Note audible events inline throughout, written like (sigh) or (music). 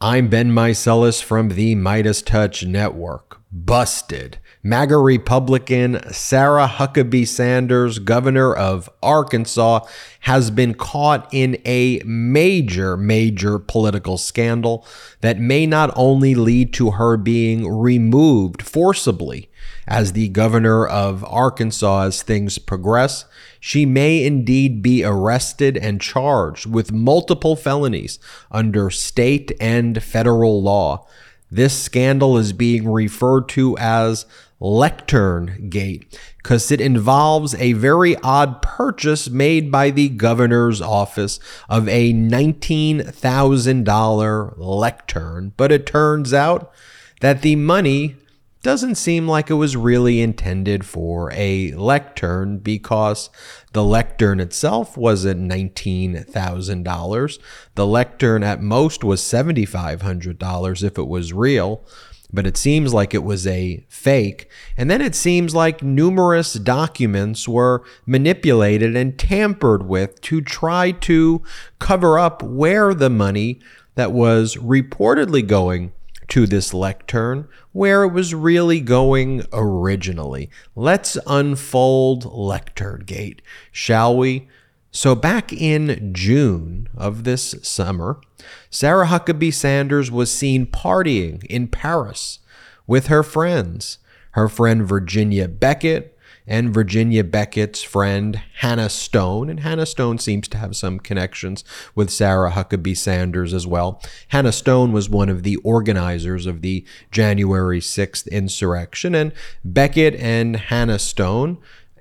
I'm Ben Meiselas from the MeidasTouch Network. Busted. MAGA Republican Sarah Huckabee Sanders, governor of Arkansas, has been caught in a major, major political scandal that may not only lead to her being removed forcibly as the governor of Arkansas as things progress, she may indeed be arrested and charged with multiple felonies under state and federal law. This scandal is being referred to as Lectern Gate because it involves a very odd purchase made by the governor's office of a $19,000 lectern. But it turns out that the money doesn't seem like it was really intended for a lectern because the lectern itself wasn't $19,000. The lectern at most was $7,500 if it was real, but it seems like it was a fake. And then it seems like numerous documents were manipulated and tampered with to try to cover up where the money that was reportedly going to this lectern where it was really going originally. Let's unfold Lectern Gate, shall we? So, back in June of this summer, Sarah Huckabee Sanders was seen partying in Paris with her friends. Her friend Virginia Beckett, and Virginia Beckett's friend Hannah Stone. And Hannah Stone seems to have some connections with Sarah Huckabee Sanders as well. Hannah Stone was one of the organizers of the January 6th insurrection. And Beckett and Hannah Stone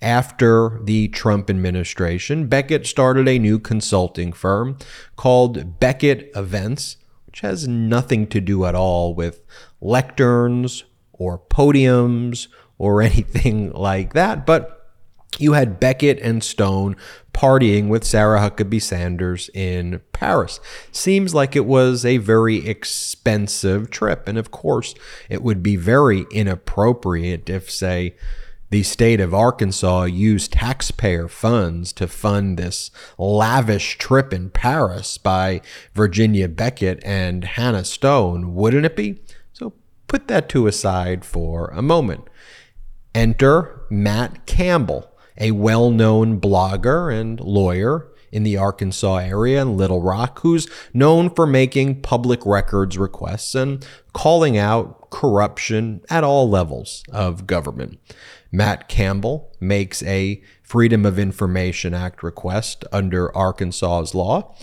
after the Trump administration, Beckett started a new consulting firm called Beckett Events, which has nothing to do at all with lecterns or podiums or (laughs) anything like that. But you had Beckett and Stone partying with Sarah Huckabee Sanders in Paris. Seems like it was a very expensive trip. And of course, it would be very inappropriate if, say, the state of Arkansas used taxpayer funds to fund this lavish trip in Paris by Virginia Beckett and Hannah Stone, wouldn't it be? So put that to aside for a moment. Enter Matt Campbell, a well known blogger and lawyer in the Arkansas area and Little Rock, who's known for making public records requests and calling out corruption at all levels of government. Matt Campbell makes a Freedom of Information Act request under Arkansas's law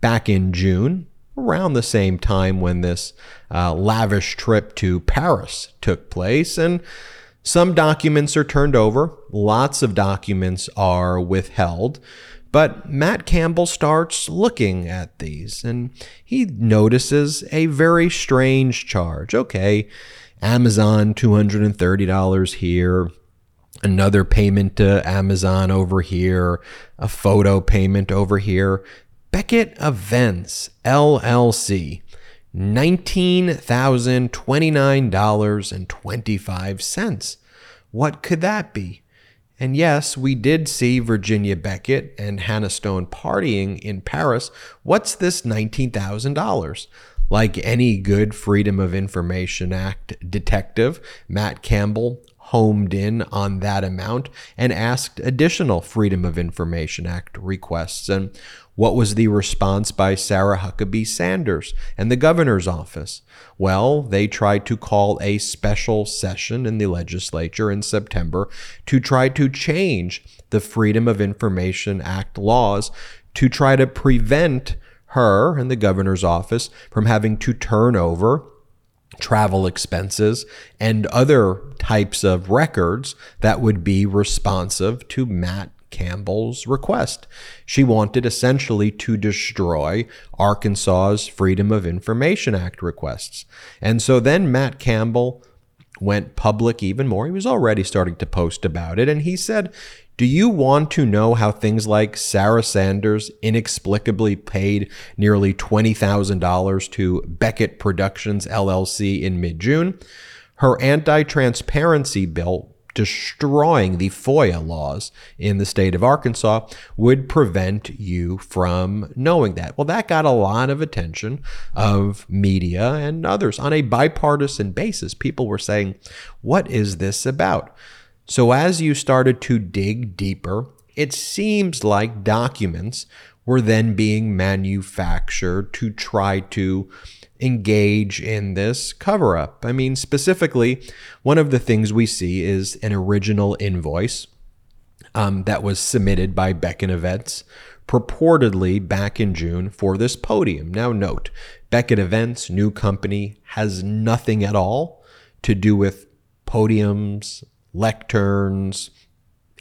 back in June, around the same time when this uh, lavish trip to Paris took place. And some documents are turned over, lots of documents are withheld. But Matt Campbell starts looking at these and he notices a very strange charge. Okay, Amazon $230 here, another payment to Amazon over here, a photo payment over here. Beckett Events LLC $19,029.25. What could that be? And yes, we did see Virginia Beckett and Hannah Stone partying in Paris. What's this $19,000? Like any good Freedom of Information Act detective, Matt Campbell homed in on that amount and asked additional Freedom of Information Act requests. And what was the response by Sarah Huckabee Sanders and the governor's office? Well, they tried to call a special session in the legislature in September to try to change the Freedom of Information Act laws to try to prevent her and the governor's office from having to turn over travel expenses and other types of records that would be responsive to Matt Campbell's request. She wanted essentially to destroy Arkansas's Freedom of Information Act requests. And so then Matt Campbell went public even more. He was already starting to post about it. And he said, Do you want to know how things like Sarah Sanders inexplicably paid nearly $20,000 to Beckett Productions LLC in mid June? Her anti transparency bill destroying the FOIA laws in the state of Arkansas would prevent you from knowing that. Well, that got a lot of attention of media and others on a bipartisan basis. People were saying, What is this about? So, as you started to dig deeper, it seems like documents were then being manufactured to try to engage in this cover up. I mean, specifically, one of the things we see is an original invoice um, that was submitted by Beckett Events purportedly back in June for this podium. Now, note Beckett Events, new company, has nothing at all to do with podiums, lecterns,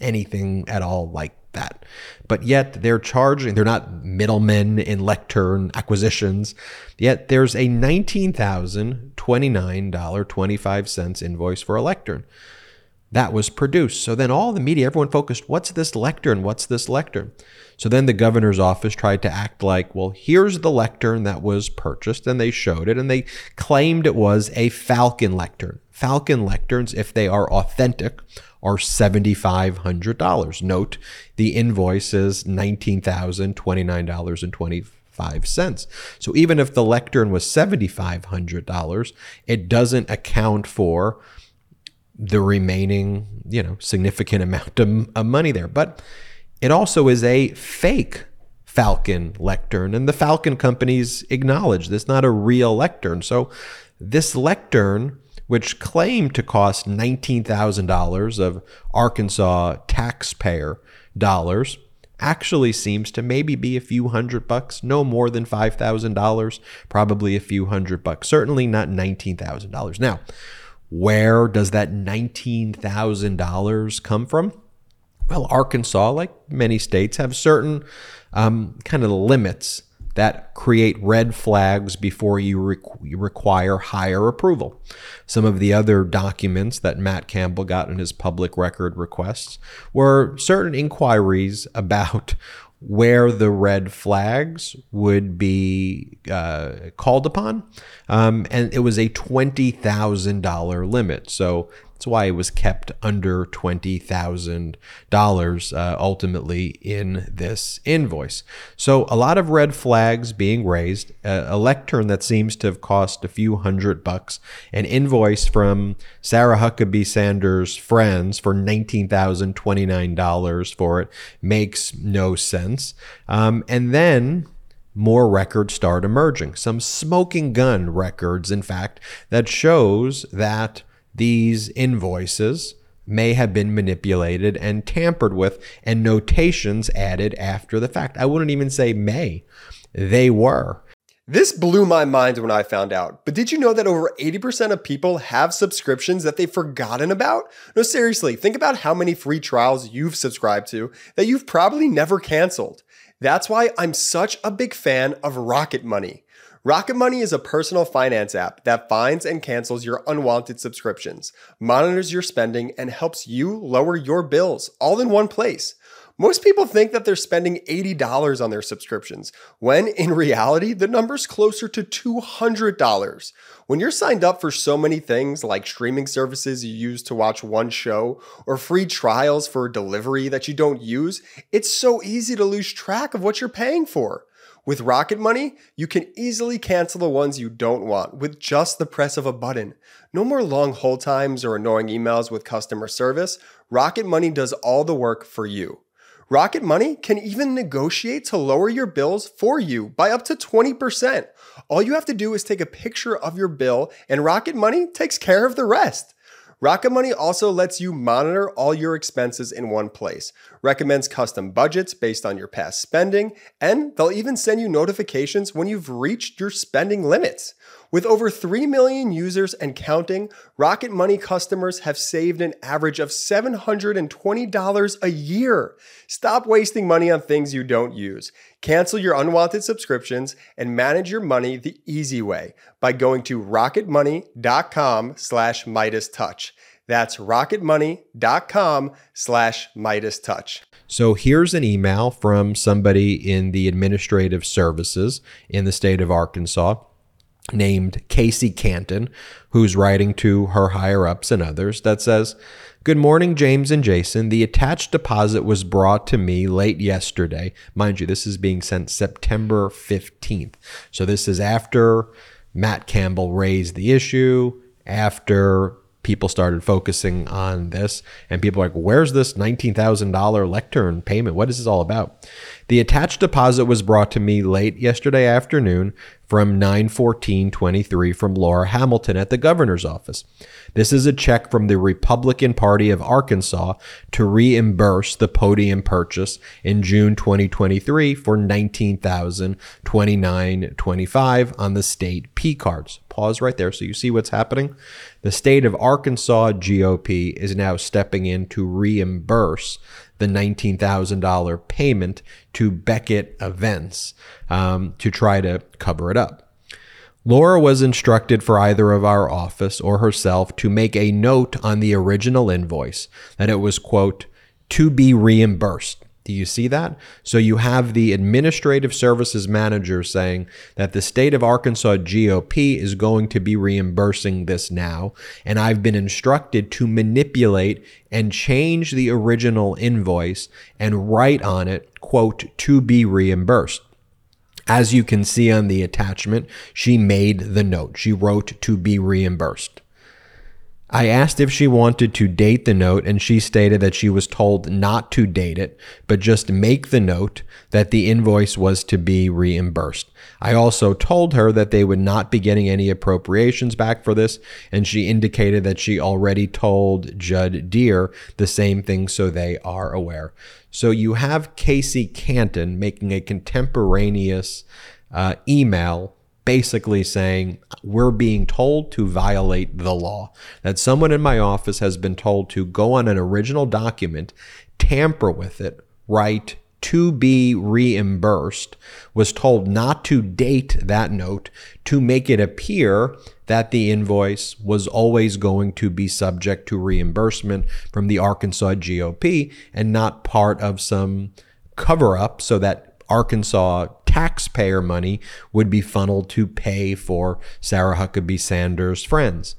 anything at all like that. But yet they're charging, they're not middlemen in lectern acquisitions. Yet there's a $19,029.25 invoice for a lectern that was produced. So then all the media, everyone focused, what's this lectern? What's this lectern? So then the governor's office tried to act like, well, here's the lectern that was purchased, and they showed it, and they claimed it was a Falcon lectern. Falcon lecterns, if they are authentic, are $7,500. Note the invoice is $19,029.25. So even if the lectern was $7,500, it doesn't account for the remaining, you know, significant amount of, of money there. But it also is a fake Falcon lectern, and the Falcon companies acknowledge this, not a real lectern. So this lectern which claimed to cost $19,000 of Arkansas taxpayer dollars, actually seems to maybe be a few hundred bucks, no more than $5,000, probably a few hundred bucks, certainly not $19,000. Now, where does that $19,000 come from? Well, Arkansas, like many states, have certain um, kind of limits that create red flags before you, you, require higher approval. Some of the other documents that Matt Campbell got in his public record requests were certain inquiries about (laughs) where the red flags would be uh, called upon. Um, and it was a $20,000 limit. So that's why it was kept under $20,000 uh, ultimately in this invoice. So, a lot of red flags being raised. Uh, a lectern that seems to have cost a few hundred bucks. An invoice from Sarah Huckabee Sanders' friends for $19,029 for it makes no sense. Um, and then more records start emerging. Some smoking gun records, in fact, that shows that these invoices may have been manipulated and tampered with, and notations added after the fact. I wouldn't even say may, they were. This blew my mind when I found out, but did you know that over 80% of people have subscriptions that they've forgotten about? No, seriously, think about how many free trials you've subscribed to that you've probably never canceled. That's why I'm such a big fan of Rocket Money. Rocket Money is a personal finance app that finds and cancels your unwanted subscriptions, monitors your spending, and helps you lower your bills all in one place. Most people think that they're spending $80 on their subscriptions, when in reality, the number's closer to $200. When you're signed up for so many things like streaming services you use to watch one show or free trials for delivery that you don't use, it's so easy to lose track of what you're paying for. With Rocket Money, you can easily cancel the ones you don't want with just the press of a button. No more long hold times or annoying emails with customer service. Rocket Money does all the work for you. Rocket Money can even negotiate to lower your bills for you by up to 20%. All you have to do is take a picture of your bill, and Rocket Money takes care of the rest. Rocket Money also lets you monitor all your expenses in one place, recommends custom budgets based on your past spending, and they'll even send you notifications when you've reached your spending limits. With over 3 million users and counting, Rocket Money customers have saved an average of $720 a year. Stop wasting money on things you don't use. Cancel your unwanted subscriptions and manage your money the easy way by going to rocketmoney.com slash MeidasTouch. That's rocketmoney.com slash MeidasTouch. So here's an email from somebody in the administrative services in the state of Arkansas named Casey Canton, who's writing to her higher ups and others that says, Good morning, James and Jason. The attached deposit was brought to me late yesterday. Mind you, this is being sent September 15th. So this is after Matt Campbell raised the issue, after people started focusing on this and people are like where's this $19000 lectern payment what is this all about the attached deposit was brought to me late yesterday afternoon from 91423 from Laura Hamilton at the governor's office. This is a check from the Republican Party of Arkansas to reimburse the podium purchase in June 2023 for 19,029.25 on the state P cards. Pause right there so you see what's happening. The state of Arkansas GOP is now stepping in to reimburse the $19,000 payment to Beckett Events um, to try to cover it up. Laura was instructed for either of our office or herself to make a note on the original invoice that it was, quote, to be reimbursed. Do you see that? So you have the administrative services manager saying that the state of Arkansas GOP is going to be reimbursing this now. And I've been instructed to manipulate and change the original invoice and write on it, quote, to be reimbursed. As you can see on the attachment, she made the note. She wrote to be reimbursed. I asked if she wanted to date the note, and she stated that she was told not to date it, but just make the note that the invoice was to be reimbursed. I also told her that they would not be getting any appropriations back for this, and she indicated that she already told Judd Deere the same thing, so they are aware. So you have Casey Canton making a contemporaneous uh, email basically saying we're being told to violate the law. That someone in my office has been told to go on an original document, tamper with it, write to be reimbursed, was told not to date that note to make it appear that the invoice was always going to be subject to reimbursement from the Arkansas GOP and not part of some cover up so that Arkansas taxpayer money would be funneled to pay for Sarah Huckabee Sanders' friends.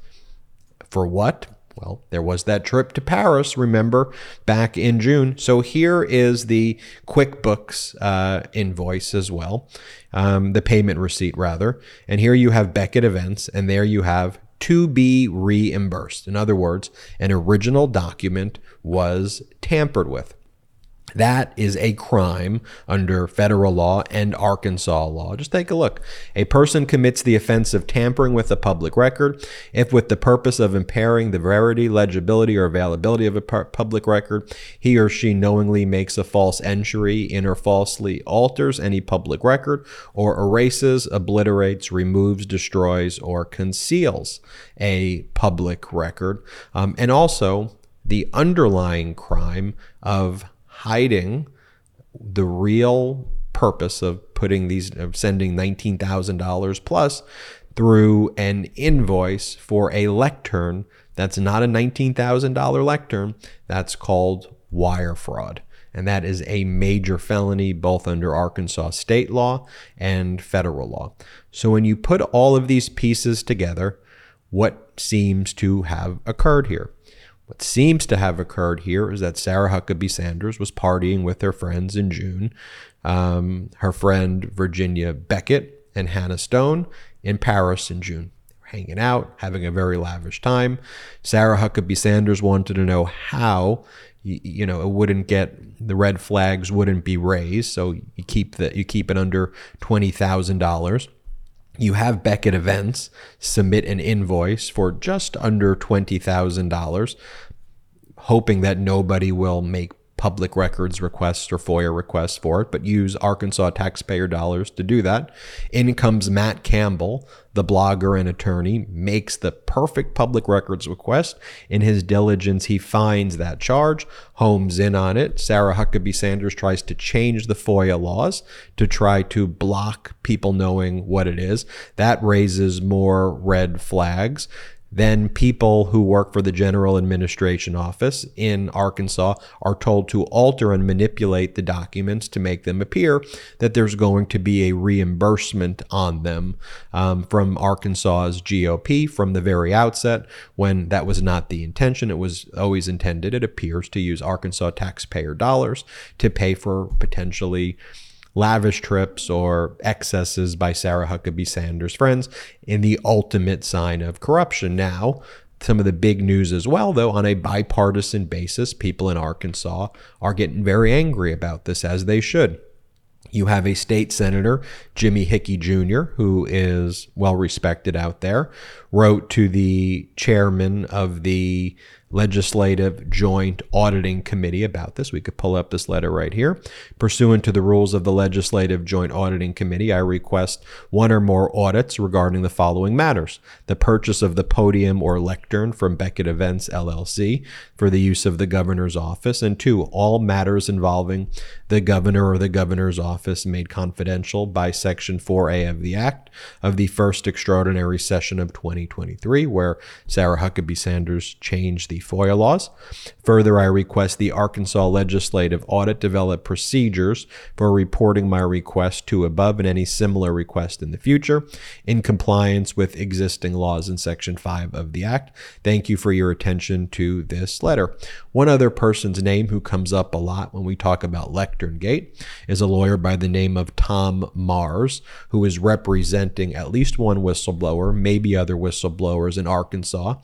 For what? Well, there was that trip to Paris, remember, back in June. So here is the QuickBooks uh, invoice as well, um, the payment receipt, rather. And here you have Beckett Events, and there you have to be reimbursed. In other words, an original document was tampered with. That is a crime under federal law and Arkansas law. Just take a look. A person commits the offense of tampering with a public record if, with the purpose of impairing the verity, legibility, or availability of a public record, he or she knowingly makes a false entry in or falsely alters any public record or erases, obliterates, removes, destroys, or conceals a public record. Um, and also the underlying crime of hiding the real purpose of putting these of sending $19,000 plus through an invoice for a lectern that's not a $19,000 lectern that's called wire fraud and that is a major felony both under Arkansas state law and federal law. So when you put all of these pieces together, what seems to have occurred here? What seems to have occurred here is that Sarah Huckabee Sanders was partying with her friends in June. Um, her friend Virginia Beckett and Hannah Stone in Paris in June. Hanging out, having a very lavish time. Sarah Huckabee Sanders wanted to know how you know it wouldn't get the red flags wouldn't be raised so you keep that you keep it under $20,000 you have Beckett Events submit an invoice for just under $20,000, hoping that nobody will make public records requests or FOIA requests for it, but use Arkansas taxpayer dollars to do that. In comes Matt Campbell, the blogger and attorney, makes the perfect public records request. In his diligence, he finds that charge, homes in on it. Sarah Huckabee Sanders tries to change the FOIA laws to try to block people knowing what it is. That raises more red flags then people who work for the General Administration Office in Arkansas are told to alter and manipulate the documents to make them appear that there's going to be a reimbursement on them um, from Arkansas's GOP from the very outset, when that was not the intention. It was always intended, it appears, to use Arkansas taxpayer dollars to pay for potentially lavish trips or excesses by Sarah Huckabee Sanders' friends in the ultimate sign of corruption. Now, some of the big news as well, though, on a bipartisan basis, people in Arkansas are getting very angry about this, as they should. You have a state senator, Jimmy Hickey Jr., who is well respected out there, wrote to the chairman of the Legislative Joint Auditing Committee about this. We could pull up this letter right here. Pursuant to the rules of the Legislative Joint Auditing Committee, I request one or more audits regarding the following matters the purchase of the podium or lectern from Beckett Events LLC for the use of the governor's office, and two, all matters involving the governor or the governor's office made confidential by Section 4A of the Act of the first extraordinary session of 2023, where Sarah Huckabee Sanders changed the FOIA laws. Further, I request the Arkansas Legislative Audit develop procedures for reporting my request to above and any similar request in the future in compliance with existing laws in Section 5 of the Act. Thank you for your attention to this letter. One other person's name who comes up a lot when we talk about Lectern Gate is a lawyer by the name of Tom Mars, who is representing at least one whistleblower, maybe other whistleblowers in Arkansas.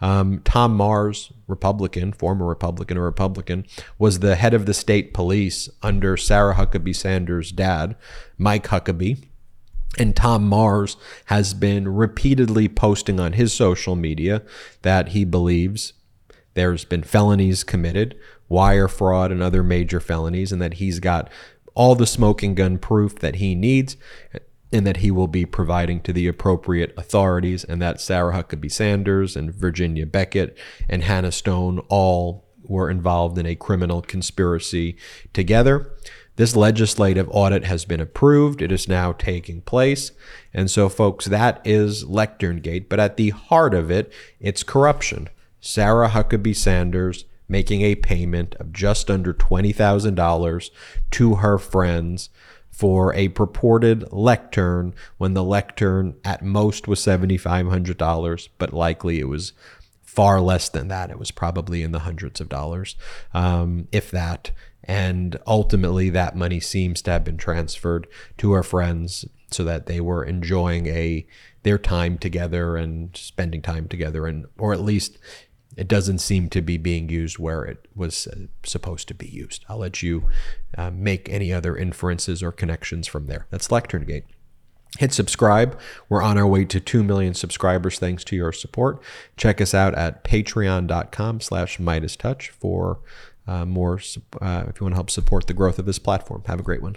Um, Tom Mars, Republican, former Republican or Republican, was the head of the state police under Sarah Huckabee Sanders' dad, Mike Huckabee. And Tom Mars has been repeatedly posting on his social media that he believes there's been felonies committed, wire fraud, and other major felonies, and that he's got all the smoking gun proof that he needs and that he will be providing to the appropriate authorities, and that Sarah Huckabee Sanders and Virginia Beckett and Hannah Stone all were involved in a criminal conspiracy together. This legislative audit has been approved. It is now taking place. And so, folks, that is Lectern Gate. But at the heart of it, it's corruption. Sarah Huckabee Sanders making a payment of just under $20,000 to her friends for a purported lectern when the lectern at most was $7,500, but likely it was far less than that. It was probably in the hundreds of dollars, um, if that. And ultimately, that money seems to have been transferred to her friends so that they were enjoying a their time together and spending time together, and or at least it doesn't seem to be being used where it was uh, supposed to be used. I'll let you uh, make any other inferences or connections from there. That's Lectern Gate. Hit subscribe. We're on our way to 2 million subscribers thanks to your support. Check us out at patreon.com slash MeidasTouch for uh, more, uh, if you want to help support the growth of this platform. Have a great one.